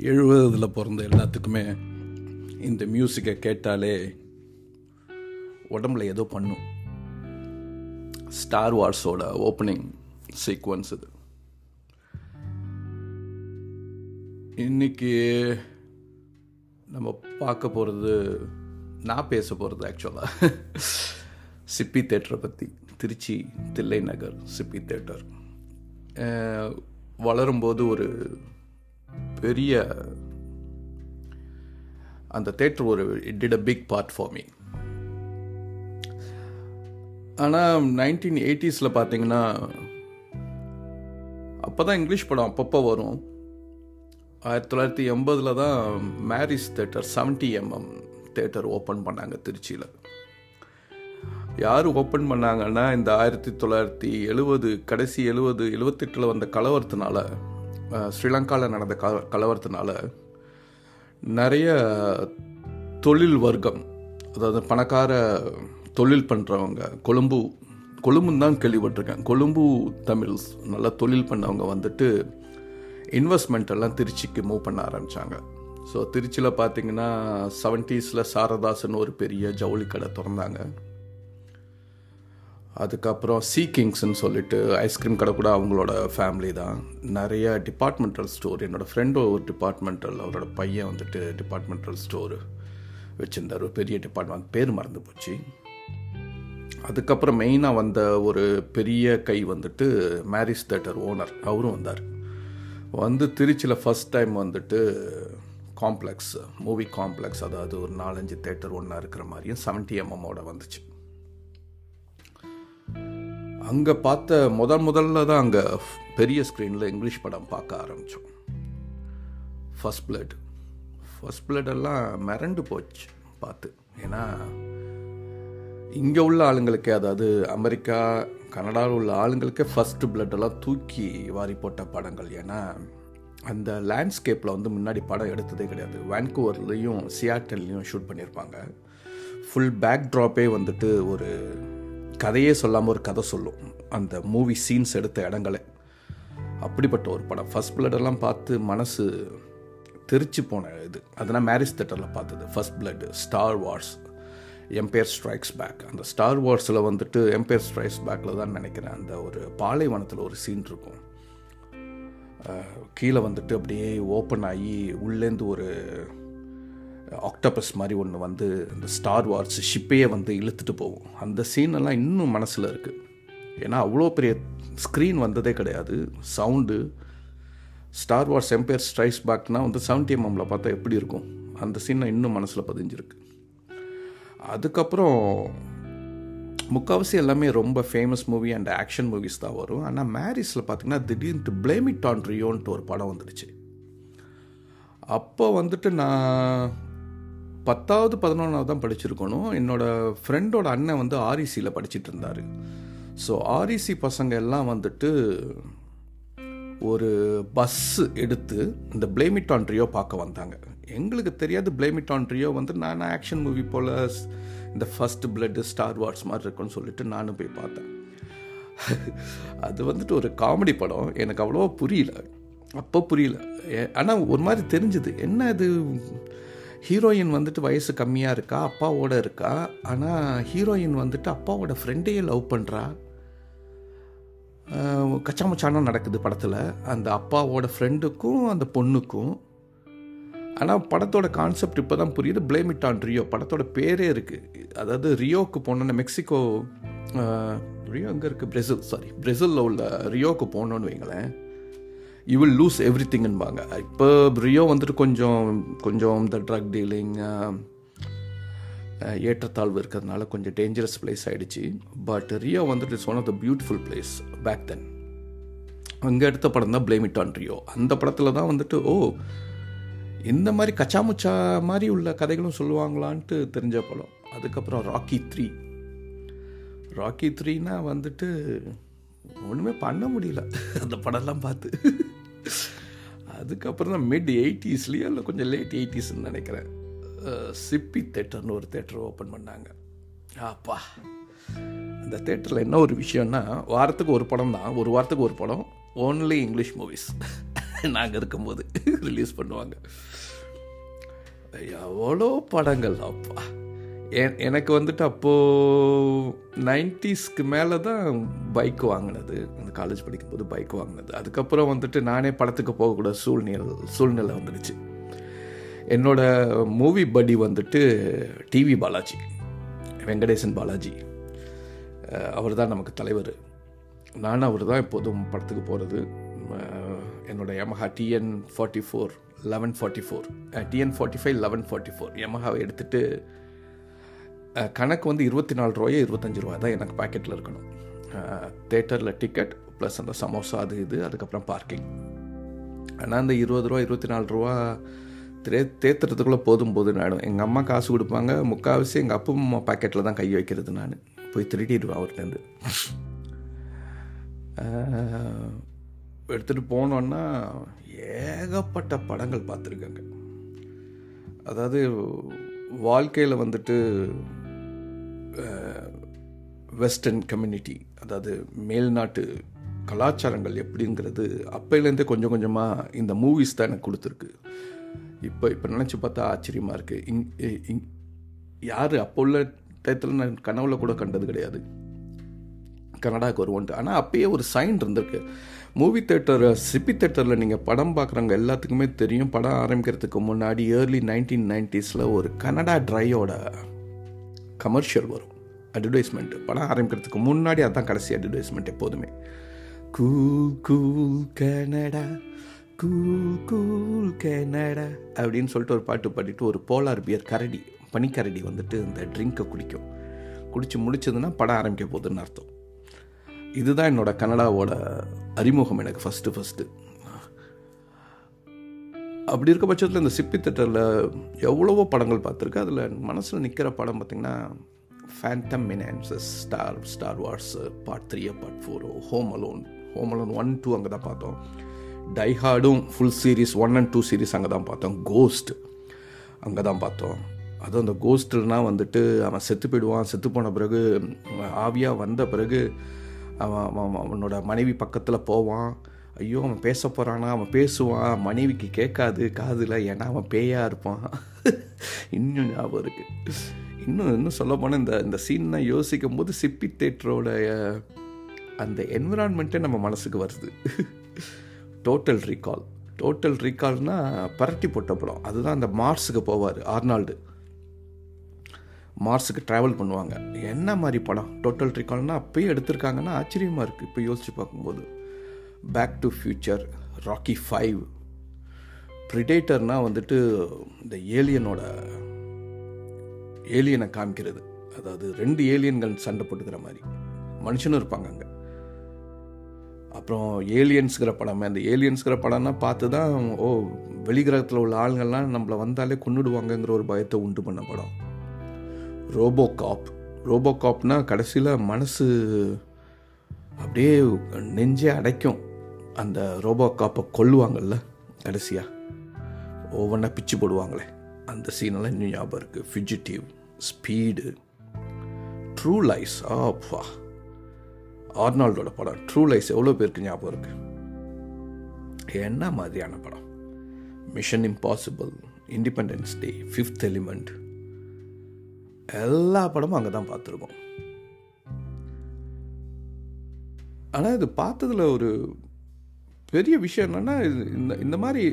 எழுபதில் பிறந்த எல்லாத்துக்குமே இந்த மியூசிக்கை கேட்டாலே உடம்புல ஏதோ பண்ணும் ஸ்டார் வார்ஸோட ஓப்பனிங் சீக்வன்ஸ் இது. இன்னைக்கு நம்ம பார்க்க போகிறது நான் பேச போகிறது ஆக்சுவலாக சிப்பி தேட்டரை பற்றி திருச்சி தில்லை நகர் சிப்பி தேட்டர். வளரும்போது ஒரு பெரிய அந்த தேட்டர் ஒரு it did a big part for me ஆனால் நைன்டீன் எயிட்டிஸில் பார்த்தீங்கன்னா அப்போ தான் இங்கிலீஷ் படம் அப்பப்போ வரும். ஆயிரத்தி தொள்ளாயிரத்தி எண்பதில் தான் Mary's theatre 70 MM theatre open பண்ணாங்க திருச்சியில். யார் ஓப்பன் பண்ணாங்கன்னா இந்த ஆயிரத்தி தொள்ளாயிரத்தி எழுபது கடைசி எழுபது எழுபத்தெட்டில் வந்த கலவரத்தினால ஸ்ரீலங்காவில் நடந்த கல கலவரத்தினால நிறைய தொழில் வர்க்கம் அதாவது பணக்கார தொழில் பண்ணுறவங்க கொழும்பு கொழும்புன்னு தான் கேள்விப்பட்டிருக்கேன். கொழும்பு தமிழ்ஸ் நல்லா தொழில் பண்ணவங்க வந்துட்டு இன்வெஸ்ட்மெண்ட் எல்லாம் திருச்சிக்கு மூவ் பண்ண ஆரம்பித்தாங்க ஸோ திருச்சியில் பார்த்தீங்கன்னா செவன்ட்டீஸில் சாரதாசன் ஒரு பெரிய ஜவுளி கடை திறந்தாங்க. அதுக்கப்புறம் சீ கிங்ஸ்ன்னு சொல்லிட்டு ஐஸ்கிரீம் கடை கூட அவங்களோட ஃபேமிலி தான். நிறைய டிபார்ட்மெண்டல் ஸ்டோர் என்னோடய ஃப்ரெண்டு ஒரு டிபார்ட்மெண்டல் அவரோட பையன் வந்துட்டு டிபார்ட்மெண்டல் ஸ்டோர் வச்சுருந்தார். ஒரு பெரிய டிபார்ட்மெண்ட் பேர் மறந்து போச்சு. அதுக்கப்புறம் மெயினாக வந்த ஒரு பெரிய கை வந்துட்டு மேரிஸ் தேட்டர் ஓனர் அவரும் வந்தார். வந்து திருச்சியில் ஃபஸ்ட் டைம் வந்துட்டு காம்ப்ளெக்ஸ் மூவி காம்ப்ளெக்ஸ் அதாவது ஒரு நாலஞ்சு தேட்டர் ஒன்றா இருக்கிற மாதிரியும் செவன்ட்டி எம்எம்மோட வந்துச்சு. அங்கே பார்த்த முதல் முதல்ல தான் அங்கே பெரிய ஸ்க்ரீனில் இங்கிலீஷ் படம் பார்க்க ஆரம்பித்தோம் ஃபர்ஸ்ட் பிளட் ஃபர்ஸ்ட் பிளட் எல்லாம் மிரண்டு போச்சு பார்த்து. ஏன்னா இங்கே உள்ள ஆளுங்களுக்கே அதாவது அமெரிக்கா கனடாவில் உள்ள ஆளுங்களுக்கே ஃபர்ஸ்ட் பிளட் எல்லாம் தூக்கி வாரி போட்ட படங்கள். ஏன்னா அந்த லேண்ட்ஸ்கேப்பில் வந்து முன்னாடி படம் எடுத்ததே கிடையாது. வேன்கூவர்லேயும் சியாட்டல்லையும் ஷூட் பண்ணியிருப்பாங்க ஃபுல் பேக் ட்ராப்பே வந்துட்டு ஒரு கதையே சொல்லாமல் ஒரு கதை சொல்லும். அந்த மூவி சீன்ஸ் எடுத்த இடங்களே. அப்படிப்பட்ட ஒரு படம். ஃபர்ஸ்ட் பிளடெல்லாம் பார்த்து மனசு தெரிச்சு போன இது. அதெல்லாம் மேரிஸ் தேட்டரில் பார்த்தது. First Blood Star Wars Empire Strikes Back அந்த ஸ்டார் வார்ஸில் வந்துட்டு எம்பையர் ஸ்ட்ரைக்ஸ் பேக்கில் தான் நினைக்கிறேன். அந்த ஒரு பாலைவனத்தில் ஒரு சீன் இருக்கும். கீழே வந்துட்டு அப்படியே ஓப்பன் ஆகி உள்ளேந்து ஒரு ஆக்டோபஸ் மாதிரி ஒன்று வந்து இந்த ஸ்டார் வார்ஸ் ஷிப்பையே வந்து இழுத்துட்டு போகும். அந்த சீனெல்லாம் இன்னும் மனசில் இருக்குது ஏன்னா அவ்வளோ பெரிய ஸ்க்ரீன் வந்ததே கிடையாது. Sound Star Wars Empire Strikes பேக்னால் வந்து செவன்டி எம்எம்மில் பார்த்தா எப்படி இருக்கும்? அந்த சீனை இன்னும் மனசில் பதிஞ்சிருக்கு. அதுக்கப்புறம் முக்கால்வாசி எல்லாமே ரொம்ப famous movie and action movies தான் வரும். ஆனால் மேரிஸில் பார்த்தீங்கன்னா திடீர்னு பிளேம் இட் ஆன் ரியோன்ட்டு ஒரு படம் வந்துடுச்சு. அப்போ வந்துட்டு நான் பத்தாவது பதினொன்றாவது தான் படிச்சிருக்கணும். என்னோட ஃப்ரெண்டோட அண்ணன் வந்து ஆர்இசியில் படிச்சுட்டு இருந்தார். ஸோ ஆர்இசி பசங்க எல்லாம் வந்துட்டு ஒரு பஸ் எடுத்து இந்த பிளேமிட்டான் ட்ரியோ பார்க்க வந்தாங்க. எங்களுக்கு தெரியாது பிளேமிட்டான் ட்ரியோ வந்து நான் ஆக்ஷன் மூவி போல் இந்த ஃபர்ஸ்ட் பிளட்டு ஸ்டார் வார்ஸ் மாதிரி இருக்குன்னு சொல்லிட்டு நானும் போய் பார்த்தேன். அது வந்துட்டு ஒரு காமெடி படம். எனக்கு அவ்வளோவா புரியல. அப்போ புரியல. ஆனால் ஒரு மாதிரி தெரிஞ்சுது. என்ன இது? ஹீரோயின் வந்துட்டு வயசு கம்மியாக இருக்கா? அப்பாவோட இருக்கா? ஆனால் ஹீரோயின் வந்துட்டு அப்பாவோட ஃப்ரெண்டையே லவ் பண்ணுறா கச்சாமச்சானம் நடக்குது படத்தில். அந்த அப்பாவோட ஃப்ரெண்டுக்கும் அந்த பொண்ணுக்கும். ஆனால் படத்தோட கான்செப்ட் இப்போ தான் புரியுது. பிளேம் இட் ஆன் ரியோ படத்தோட பேரே இருக்குது அதாவது ரியோக்கு போனோன்னு மெக்சிகோ ரியோ எங்கே இருக்குது பிரேசில் சாரி பிரேசிலில் உள்ள ரியோக்கு போனோன்னு வைங்களேன். யூ வில் லூஸ் எவ்ரி திங்குன்பாங்க இப்போ ரியோ வந்துட்டு கொஞ்சம் கொஞ்சம் இந்த ட்ரக் டீலிங் ஏற்றத்தாழ்வு இருக்கிறதுனால கொஞ்சம் டேஞ்சரஸ் பிளேஸ் ஆகிடுச்சு பட் ரியோ வந்துட்டு it's one of the beautiful place back then அங்கே எடுத்த படம் தான் பிளேம் இட் ஆன் ரியோ அந்த படத்தில் தான் வந்துட்டு ஓ இந்த மாதிரி கச்சாமுச்சா மாதிரி உள்ள கதைகளும் சொல்லுவாங்களான்ட்டு தெரிஞ்ச படம். அதுக்கப்புறம் ராக்கி த்ரீ ராக்கி த்ரீனா வந்துட்டு ஒன்றுமே பண்ண முடியல. அந்த படம்லாம் பார்த்து. அதுக்கப்புறம் தான் மிட் எயிட்டிஸ்லேயோ இல்லை கொஞ்சம் லேட் எயிட்டிஸ்ன்னு நினைக்கிறேன். சிப்பி தேட்டர்னு ஒரு தேட்டர் ஓப்பன் பண்ணாங்க. அப்பா. அந்த தேட்டரில் என்ன ஒரு விஷயம்னா வாரத்துக்கு ஒரு படம் தான். ஒரு வாரத்துக்கு ஒரு படம். ஓன்லி இங்கிலீஷ் மூவிஸ் நாங்கள் இருக்கும்போது ரிலீஸ் பண்ணுவாங்க. எவ்வளோ படங்கள் அப்பா. எனக்கு வந்துட்டு அப்போது நைன்டிஸ்க்கு மேலே தான் பைக் வாங்கினது. அந்த காலேஜ் படிக்கும்போது பைக் வாங்கினது. அதுக்கப்புறம் வந்துட்டு நானே படத்துக்கு போகக்கூட சூழ்நிலை சூழ்நிலை வந்துடுச்சு. என்னோட மூவி படி வந்துட்டு டிவி பாலாஜி வெங்கடேசன் பாலாஜி. அவர் தான் நமக்கு தலைவர். நானும் அவர் தான் எப்போதும் படத்துக்கு போகிறது என்னோட Yamaha TN forty four eleven forty four TN forty five eleven forty four யமஹாவை எடுத்துகிட்டு கணக்கு வந்து இருபத்தி நாலு ரூபாயோ இருபத்தஞ்சி ரூபா தான் எனக்கு பாக்கெட்டில் இருக்கணும். தேட்டரில் டிக்கெட் ப்ளஸ் அந்த சமோசா அது இது அதுக்கப்புறம் பார்க்கிங் ஆனால் அந்த இருபது ரூபா இருபத்தி நாலு ரூபா தே தேத்துறதுக்குள்ளே போதும் போதும் ஆகிடும் எங்கள் அம்மா காசு கொடுப்பாங்க முக்கால்வாசி எங்கள் அப்பா அம்மா பாக்கெட்டில் தான் கை வைக்கிறது நான். போய் திருடிடுவேன் அவர்கிட்டருந்து எடுத்துகிட்டு போனோன்னா ஏகப்பட்ட படங்கள் பார்த்துருக்கேங்க. அதாவது வாழ்க்கையில் வந்துட்டு வெஸ்டர்ன் கம்யூனிட்டி அதாவது மேல்நாட்டு கலாச்சாரங்கள் எப்படிங்கிறது அப்போலேருந்தே கொஞ்சம் கொஞ்சமாக இந்த மூவிஸ் தான் எனக்கு கொடுத்துருக்கு. இப்போ இப்போ நினச்சி பார்த்தா ஆச்சரியமாக இருக்குது இங் இங் யார் அப்போ உள்ள டயத்தில் நான் கனவுல கூட கண்டது கிடையாது. கனடாவுக்கு வருவோன்ட்டு ஆனால் அப்பயே ஒரு சைன் இருந்திருக்கு. மூவி தேட்டர் சிப்பி தேட்டரில் நீங்கள் படம் பார்க்குறவங்க எல்லாத்துக்குமே தெரியும். படம் ஆரம்பிக்கிறதுக்கு முன்னாடி ஏர்லி நைன்டீன் நைன்டிஸில் ஒரு கனடா ட்ரையோட கமர்ஷியல் வரும். அட்வர்டைஸ்மெண்ட்டு படம் ஆரம்பிக்கிறதுக்கு முன்னாடி அதுதான் கடைசி அட்வர்டைஸ்மெண்ட் எப்போதுமே. Cool cool Canada cool cool Canada அப்படின்னு சொல்லிட்டு ஒரு பாட்டு பாடிட்டு ஒரு போலார் பியர் கரடி பனிக்கரடி வந்துட்டு இந்த ட்ரிங்கை குடிக்கும். குடித்து முடிச்சதுன்னா படம் ஆரம்பிக்க போகுதுன்னு அர்த்தம். இதுதான் என்னோடய கனடாவோட அறிமுகம் எனக்கு ஃபஸ்ட்டு ஃபஸ்ட்டு அப்படி இருக்க பட்சத்தில் இந்த சிப்பி தேட்டரில் எவ்வளவோ படங்கள் பார்த்துருக்கு அதில் மனசில் நிற்கிற படம் பார்த்திங்கன்னா Phantom Menaces Star Star Wars part three part ஃபோரோ Home Alone Home Alone one two அங்கே தான் பார்த்தோம். டைஹார்டும் full series one and two series அங்கே தான் பார்த்தோம். கோஸ்ட் அங்கே தான் பார்த்தோம். அதுவும் அந்த கோஸ்ட்னா வந்துட்டு அவன் செத்து போயிடுவான். செத்து போன பிறகு ஆவியாக வந்த பிறகு அவன் அவன் அவனோட மனைவி பக்கத்தில் போவான். ஐயோ அவன் பேச போகிறானா அவன் பேசுவான். மனைவிக்கு கேட்காது. காதில் ஏன்னா அவன் பேயாக இருப்பான். இன்னும் ஞாபகம் இருக்குது இன்னும் இன்னும் சொல்ல போனால் இந்த இந்த சீன்லாம் யோசிக்கும் போது சிப்பி தேட்டரோட அந்த என்விரான்மெண்ட்டே நம்ம மனசுக்கு வருது. டோட்டல் ரீகால் டோட்டல் ரீகால்னால் பரட்டி போட்ட படம். அதுதான் அந்த மார்ஸுக்கு போவார் ஆர்னால்டு. மார்ஸுக்கு ட்ராவல் பண்ணுவாங்க. என்ன மாதிரி படம்? டோட்டல் ரீகால்னால் அப்பயே எடுத்திருக்காங்கன்னா ஆச்சரியமாக இருக்குது இப்போ யோசித்து பார்க்கும்போது. Back to Future Rocky Five ப்ரிடேட்டர்னால் வந்துட்டு இந்த ஏலியனோட ஏலியனை காமிக்கிறது. அதாவது ரெண்டு ஏலியன்கள் சண்டை போட்டுக்கிற மாதிரி. மனுஷனும் இருப்பாங்க அங்கே. அப்புறம் ஏலியன்ஸுங்கிற படமே அந்த ஏலியன்ஸுங்கிற படம்னா பார்த்து தான் ஓ வெளிகிரகத்தில் உள்ள ஆளுங்கள்லாம் நம்மளை வந்தாலே கொண்டுடுவாங்கங்கிற ஒரு பயத்தை உண்டு பண்ண படம். ரோபோ காப் ரோபோ காப்னா கடைசியில் மனசு அப்படியே நெஞ்சே அடைக்கும். அந்த ரோபோ காப்பை கொல்லுவாங்கள்ல கடைசியாக ஒவ்வொன்றா பிச்சு போடுவாங்களே. அந்த சீனெல்லாம் இன்னும் ஞாபகம் இருக்குது ஃபிஜிட்டிவ் ஸ்பீடு ட்ரூ லைஸ் ஆப்பா. ஆர்னால்டோட படம் ட்ரூ லைஸ் எவ்வளோ பேருக்கு ஞாபகம் இருக்கு? என்ன மாதிரியான படம்? Mission Impossible Independence Day Fifth Element எல்லா படமும் அங்கே தான் பார்த்துருக்கோம். ஆனால் இது பார்த்ததில் ஒரு பெரிய விஷயம் என்னென்னா இந்த இந்த மாதிரி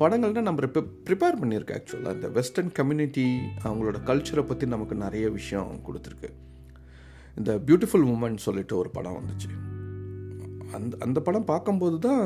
படங்கள்னால் நம்ம இப்போ ப்ரிப்பேர் பண்ணியிருக்கேன் ஆக்சுவலாக இந்த வெஸ்டர்ன் கம்யூனிட்டி அவங்களோட கல்ச்சரை பற்றி நமக்கு நிறைய விஷயம் கொடுத்துருக்கு. இந்த பியூட்டிஃபுல் உமன் சொல்லிட்டு ஒரு படம் வந்துச்சு. அந்த அந்த படம் பார்க்கும்போது தான்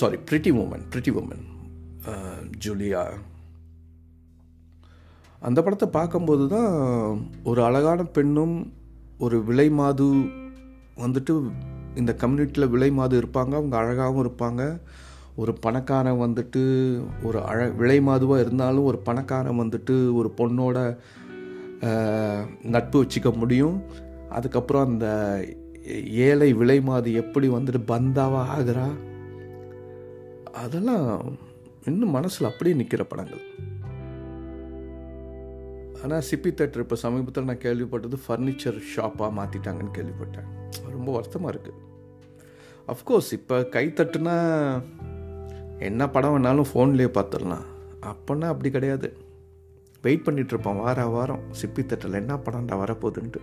sorry Pretty Woman Pretty Woman Julia. அந்த படத்தை பார்க்கும்போது தான் ஒரு அழகான பெண்ணும் ஒரு விலை மாது வந்துட்டு இந்த கம்யூனிட்டியில் விலை மாது இருப்பாங்க அவங்க அழகாகவும் இருப்பாங்க. ஒரு பணக்காரன் வந்துட்டு ஒரு அழ விலை மாதுவாக இருந்தாலும் ஒரு பணக்காரன் வந்துட்டு ஒரு பொண்ணோட நட்பு வச்சுக்க முடியும். அதுக்கப்புறம் அந்த ஏழை விலை மாது எப்படி வந்துட்டு பந்தாவாக ஆகிறா? அதெல்லாம் இன்னும் மனசில் அப்படியே நிற்கிற படங்கள். ஆனால் சிப்பி தேட்டர் இப்போ சமீபத்தில் நான் கேள்விப்பட்டது ஃபர்னிச்சர் ஷாப்பாக மாற்றிட்டாங்கன்னு கேள்விப்பட்டேன். ரொம்ப வருத்தமாக இருக்குது அஃப்கோர்ஸ் இப்போ கை தட்டுனா என்ன படம் வேணாலும் ஃபோன்லேயே பார்த்துடலாம் அப்போன்னா அப்படி கிடையாது. வெயிட் பண்ணிகிட்டு இருப்போம் வார வாரம். சிப்பி தேட்டரில் என்ன படம்டா வரப்போகுதுன்ட்டு.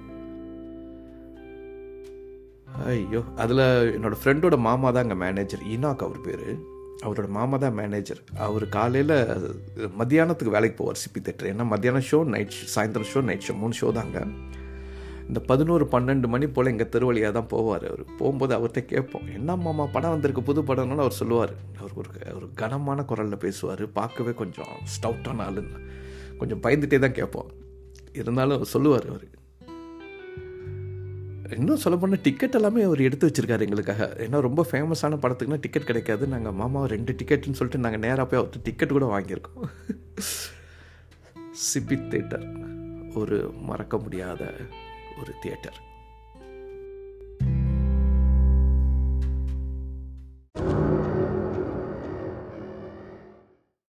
ஐயோ அதில் என்னோடய ஃப்ரெண்டோட மாமா தான் அங்கே மேனேஜர் ஈனாக் அவர் பேர். அவரோட மாமா தான் மேனேஜர் அவர் காலையில் மத்தியானத்துக்கு வேலைக்கு போவார் சிப்பி தேட்டர் ஏன்னா மத்தியானம் ஷோ நைட் சாயந்தரம் ஷோ நைட் ஷோ மூணு ஷோ தாங்க. இந்த பதினோரு பன்னெண்டு மணி போல் எங்கள் தெருவழியாக தான் போவார் அவர். போகும்போது அவர்கிட்ட கேட்போம் என்ன மாமா படம் வந்திருக்கு புது படம்னாலும் அவர் சொல்லுவார். அவர் ஒரு ஒரு கனமான குரலில் பேசுவார். பார்க்கவே கொஞ்சம் ஸ்டவுட்டான ஆளுன்னு கொஞ்சம் பயந்துகிட்டே தான் கேட்போம். இருந்தாலும் சொல்லுவார் அவர். இன்னும் சொல்ல போனால் டிக்கெட் எல்லாமே அவர் எடுத்து வச்சிருக்காரு எங்களுக்காக. ஏன்னா ரொம்ப ஃபேமஸான படத்துக்குனா டிக்கெட் கிடைக்காது. நாங்கள் மாமா ரெண்டு டிக்கெட்னு சொல்லிட்டு நாங்கள் நேராக போய் அவர்கிட்ட டிக்கெட் கூட வாங்கியிருக்கோம். சிபி தேட்டர் ஒரு மறக்க முடியாத ஒரு தியேட்டர்